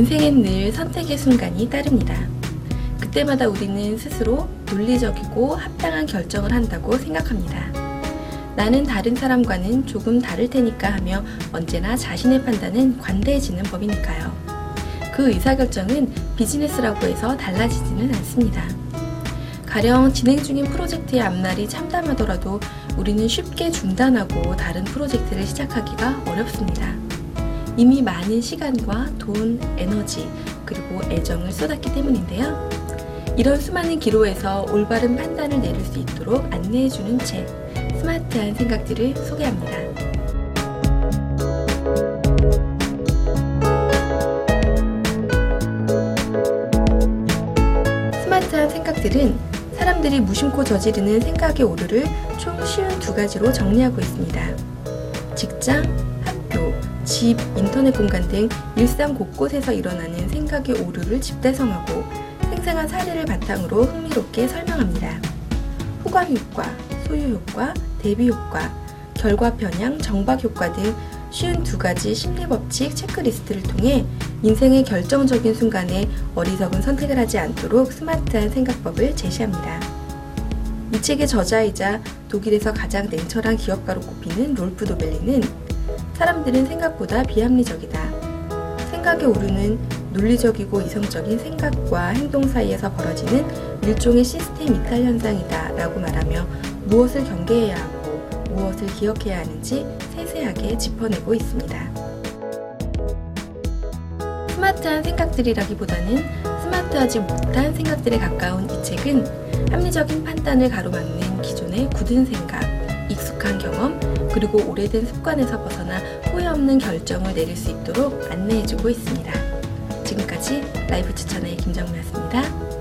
인생엔 늘 선택의 순간이 따릅니다. 그때마다 우리는 스스로 논리적이고 합당한 결정을 한다고 생각합니다. 나는 다른 사람과는 조금 다를 테니까 하며 언제나 자신의 판단은 관대해지는 법이니까요. 그 의사결정은 비즈니스라고 해서 달라지지는 않습니다. 가령 진행 중인 프로젝트의 앞날이 참담하더라도 우리는 쉽게 중단하고 다른 프로젝트를 시작하기가 어렵습니다. 이미 많은 시간과 돈, 에너지, 그리고 애정을 쏟았기 때문인데요. 이런 수많은 기로에서 올바른 판단을 내릴 수 있도록 안내해주는 책, 스마트한 생각들을 소개합니다. 스마트한 생각들은 사람들이 무심코 저지르는 생각의 오류를 총 쉬운 두 가지로 정리하고 있습니다. 직장, 학교, 집, 인터넷 공간 등 일상 곳곳에서 일어나는 생각의 오류를 집대성하고 생생한 사례를 바탕으로 흥미롭게 설명합니다. 후광 효과, 소유 효과, 대비 효과, 결과 편향, 정박 효과 등 쉬운 두 가지 심리 법칙 체크리스트를 통해 인생의 결정적인 순간에 어리석은 선택을 하지 않도록 스마트한 생각법을 제시합니다. 이 책의 저자이자 독일에서 가장 냉철한 기업가로 꼽히는 롤프 도벨리는 사람들은 생각보다 비합리적이다. 생각의 오류는 논리적이고 이성적인 생각과 행동 사이에서 벌어지는 일종의 시스템 이탈 현상이다 라고 말하며 무엇을 경계해야 하고 무엇을 기억해야 하는지 세세하게 짚어내고 있습니다. 스마트한 생각들이라기보다는 스마트하지 못한 생각들에 가까운 이 책은 합리적인 판단을 가로막는 기존의 굳은 생각, 익숙한 경험, 그리고 오래된 습관에서 벗어나 후회 없는 결정을 내릴 수 있도록 안내해주고 있습니다. 지금까지 라이브 추천의 김정미였습니다.